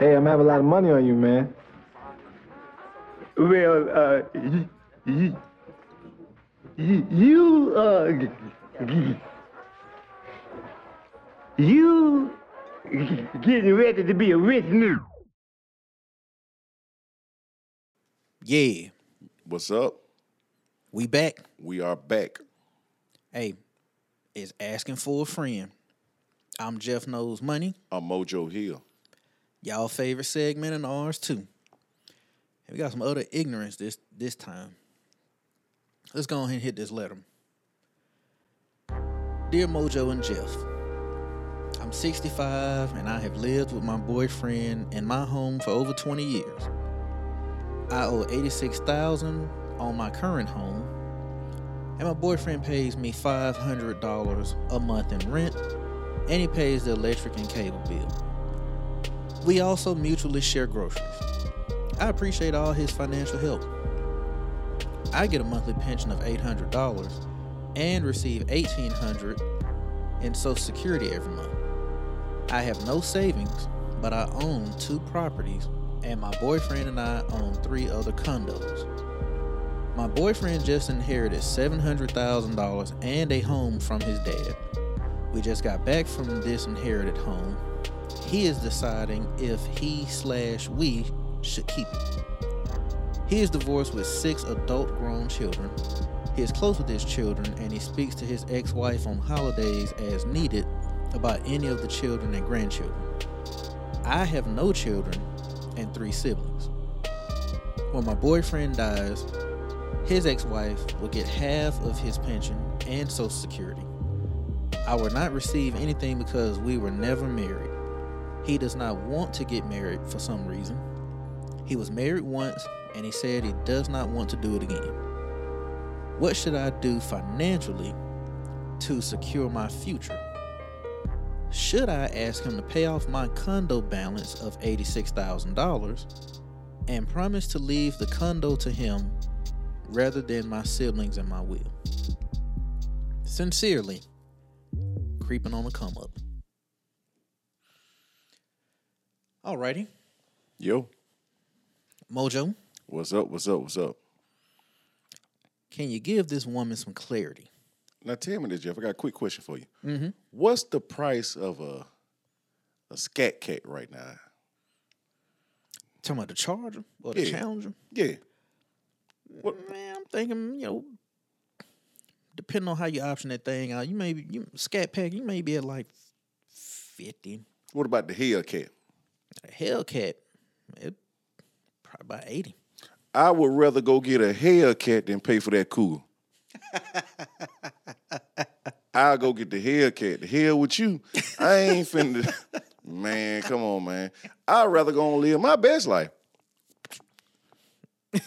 Hey, I'm having a lot of money on you, man. Well, uh, you, you, you, you uh, you getting ready to be a rich nigga. Yeah, What's up? we back. We are back. Hey, it's asking for a friend. I'm Jeff Knows Money. I'm Mojo Hill. Y'all favorite segment and ours too. And we got some other ignorance this this time. Let's go ahead and hit this letter. Dear Mojo and Jeff, I'm 65 and I have lived with my boyfriend in my home for over 20 years. I owe 86,000 on my current home, and my boyfriend pays me $500 a month in rent, and he pays the electric and cable bill. We also mutually share groceries. I appreciate all his financial help. I get a monthly pension of $800 and receive 1,800 in Social Security every month. I have no savings, but I own two properties, and my boyfriend and I own three other condos. My boyfriend just inherited $700,000 and a home from his dad. We just got back from this inherited home. He is deciding if he slash we should keep it. He is divorced with six adult grown children. He is close with his children and he speaks to his ex wife on holidays as needed about any of the children and grandchildren. I have no children and three siblings. When my boyfriend dies, his ex wife will get half of his pension and Social Security. I will not receive anything because we were never married. He does not want to get married for some reason. He was married once and he said he does not want to do it again. What should I do financially to secure my future? Should I ask him to pay off my condo balance of $86,000 and promise to leave the condo to him rather than my siblings and my will? Sincerely, creeping on the come up. Alrighty, Yo, Mojo, what's up? What's up? What's up? can you give this woman some clarity? Now tell me this, Jeff. I got a quick question for you. Mm-hmm. What's the price of a a scat cat right now? Talking about the Charger or the Yeah. Challenger? Yeah. Man, I'm thinking, you know, depending on how you option that thing out, you may be, you scat pack, you may be at like fifty. What about the Hellcat? A Hellcat, it probably about eighty. I would rather go get a Hellcat than pay for that Cougar. I'll go get the Hellcat. The hell with you. I ain't finna. Man, come on, man. I'd rather go and live my best life.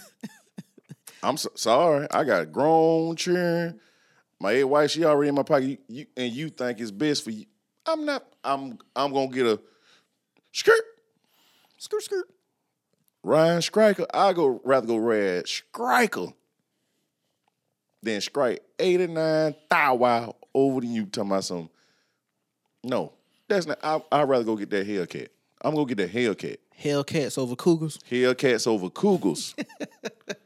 I'm so, sorry. I got grown children. My ex wife, she already in my pocket. You, you, and you think it's best for you. I'm not. I'm. I'm gonna get a skirt. Skirt, skirt. Ryan Stryker, I go rather go red Stryker than strike 89 thou wow over to you talking about some. No, that's not. I, I'd rather go get that Hellcat. I'm gonna get that Hellcat. Hellcats over Cougars. Hellcats over Cougars.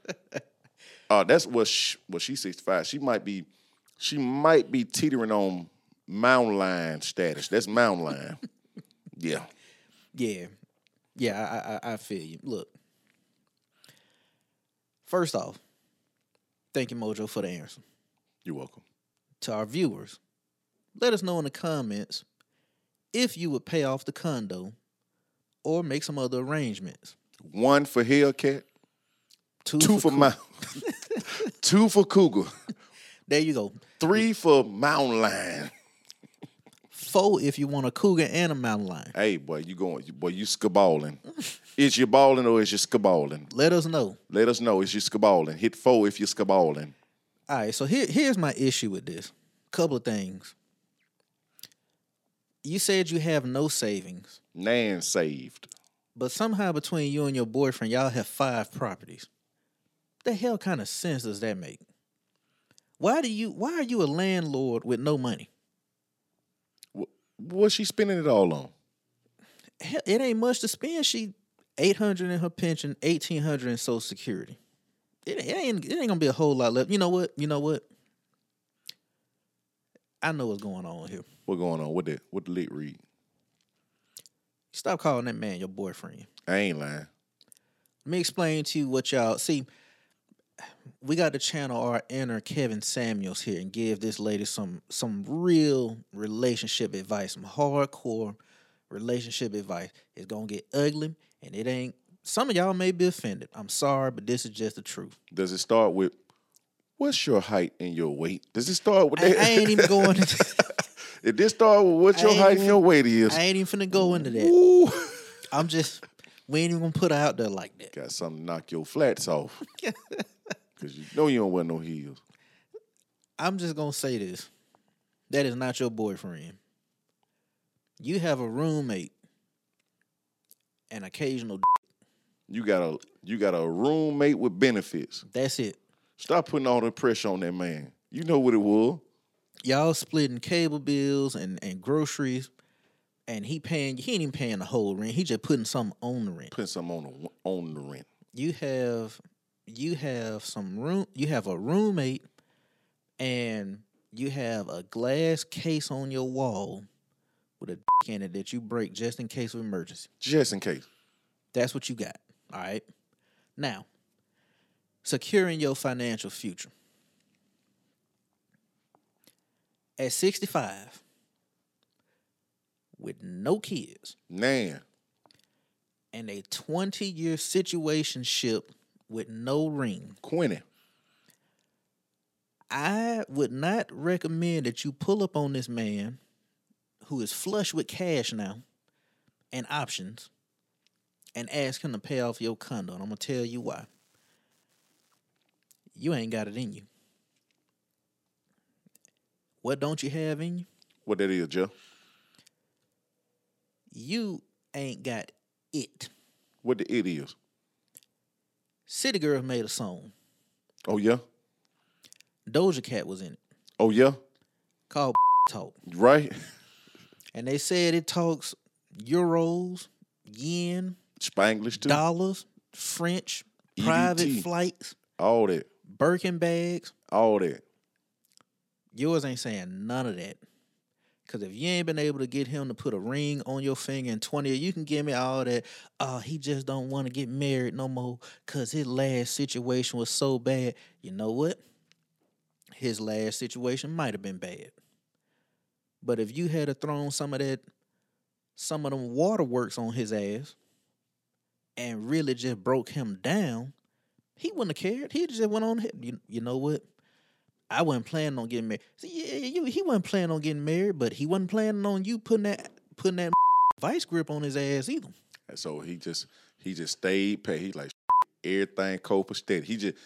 uh, that's what she, what she's 65. She might be she might be teetering on mountain line status. That's mountain line. yeah. Yeah, yeah, I, I I feel you. Look, first off, thank you, Mojo, for the answer. You're welcome. To our viewers, let us know in the comments if you would pay off the condo or make some other arrangements. One for Hellcat, Two, two for Cou- mountain, two for Cougar, There you go. three for mountain lion. Four if you want a cougar and a mountain lion. Hey, boy, you going? Boy, you skaballing. is you balling or is you skaballing? Let us know. Let us know. Is you skaballing? Hit four if you're skaballing. All right, so here, here's my issue with this. Couple of things. You said you have no savings, Nan saved. but somehow between you and your boyfriend, y'all have five properties. The hell kind of sense does that make? Why do you? Why are you a landlord with no money? What's she spending it all on? hell, it ain't much to spend. She eight hundred in her pension, eighteen hundred in Social Security. It, it ain't it ain't gonna be a whole lot left. You know what? You know what? I know what's going on here. What's going on? What the what the lit read? Stop calling that man your boyfriend. I ain't lying. Let me explain to you what y'all see. We got to channel our inner Kevin Samuels here and give this lady some some real relationship advice, some hardcore relationship advice. It's gonna get ugly, and it ain't. Some of y'all may be offended. I'm sorry, but this is just the truth. Does it start with what's your height and your weight? Does it start with I, that? I ain't even going. Into, It did start with what your height even and your weight is. I ain't even finna go into that. Ooh. I'm just. We ain't even gonna put out there like that. Got something to knock your flats off. Cause you know you don't wear no heels. I'm just gonna say this. That is not your boyfriend. You have a roommate, an occasional. You got a you got a roommate with benefits. That's it. Stop putting all the pressure on that man. You know what it was. Y'all splitting cable bills and, and groceries, and he paying. He ain't even paying the whole rent. He just putting something on the rent. Putting some on the on the rent. You have, you have some room. You have a roommate, and you have a glass case on your wall with a dick in it that you break just in case of emergency. Just in case. That's what you got. All right. Now, securing your financial future. At 65, with no kids Man. and a 20 year situationship with no ring, Quinny. I would not recommend that you pull up on this man who is flush with cash now and options and ask him to pay off your condo. And I'm going to tell you why. You ain't got it in you. What don't you have in you? What that is, Joe? You ain't got it. What the it is? City Girl made a song. Oh yeah? Doja Cat was in it Oh yeah? called Talk. Right? And they said it talks euros, yen, Spanglish too. dollars, French, private flights, All that. Birkin bags. All that. Yours ain't saying none of that. Cause if you ain't been able to get him to put a ring on your finger in 20 years, you can give me all that. Uh, he just don't want to get married no more. Cause his last situation was so bad. You know what? His last situation might have been bad. But if you had thrown some of that, some of them waterworks on his ass and really just broke him down, he wouldn't have cared. He just went on. You, you know what? I wasn't planning on getting married. See, yeah, you, he wasn't planning on getting married, but he wasn't planning on you putting that putting that vice grip on his ass either. And so he just he just stayed paid. He like everything copacetic. He just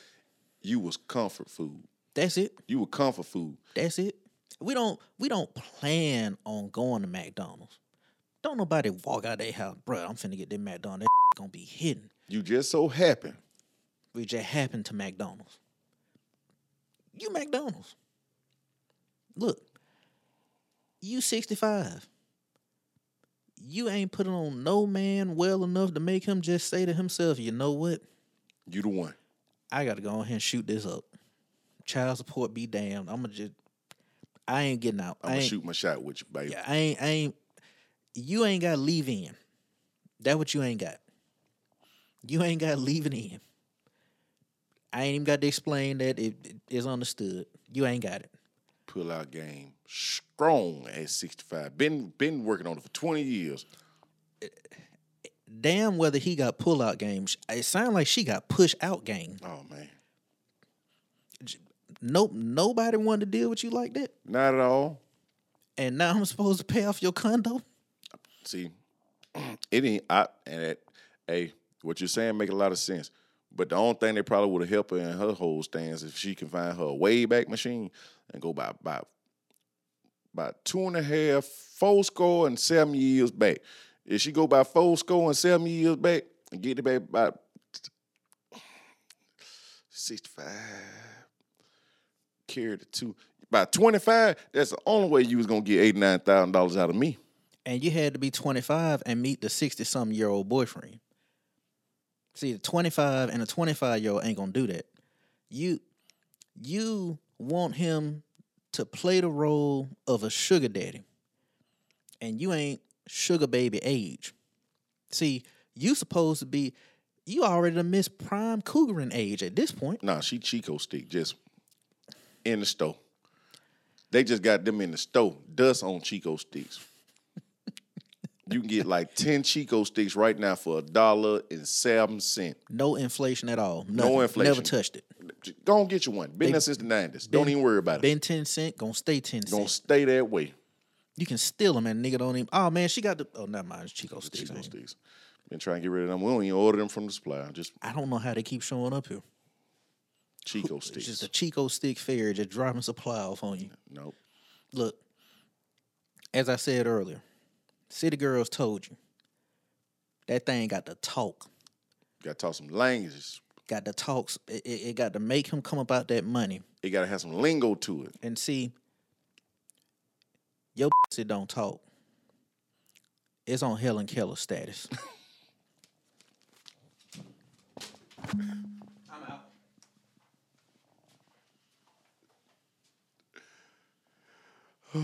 you was comfort food. That's it. You were comfort food. That's it. We don't we don't plan on going to McDonald's. Don't nobody walk out their house, bro. I'm finna get that McDonald's. That gonna be hidden. You just so happen. We just happened to McDonald's. You McDonald's. Look, you 65. You ain't putting on no man well enough to make him just say to himself, you know what? You the one. I gotta go ahead and shoot this up. Child support be damned. I'ma just I ain't getting out. I'ma shoot my shot with you, baby. Yeah, I ain't I ain't you ain't got leave in. That what you ain't got. You ain't got leaving in. I ain't even got to explain that it, it is understood. You ain't got it. Pull out game strong at 65. Been been working on it for 20 years. Damn whether he got pull out games. It sounded like she got push out game. Oh man. Nope, nobody wanted to deal with you like that. Not at all. And now I'm supposed to pay off your condo? See, it ain't I and that hey, what you're saying make a lot of sense. But the only thing that probably would have helped her in her whole stance if she can find her way back machine and go by about about two and a half, four score and seven years back. If she go by four score and seven years back and get it back about 65, carry the two, about 25, that's the only way you was gonna get $89,000 out of me. and you had to be 25 and meet the 60 something year old boyfriend. See, the 25 and a 25 year old ain't gonna do that. You you want him to play the role of a sugar daddy, and you ain't sugar baby age. See, you supposed to be you already done missed prime cougaring age at this point. Nah, she Chico stick just in the store. They just got them in the store. Dust on Chick-O-Sticks. You can get like ten Chick-O-Sticks right now for a dollar and seven cent. No inflation at all. No inflation. Never touched it. Go and get you one. Been They- there since the nineties. Don't even worry about it. Been 10 cent, gonna stay 10 cent. Gonna stay that way. You can steal them and nigga don't even. Oh man, she got the. Oh, never mind. It's Chick-O-Sticks. Chico sticks. Been trying to get rid of them. We don't even order them from the supply. Just I don't know how they keep showing up here. Chico It's sticks. just a Chick-O-Stick fair, just dropping supply off on you. nope. Look, as I said earlier, City Girls told you that thing got to talk. Got to talk some languages. Got the talks. It, it, it got to make him come about that money. It got to have some lingo to it. And see, your pussy don't talk. It's on Helen Keller status. I'm out.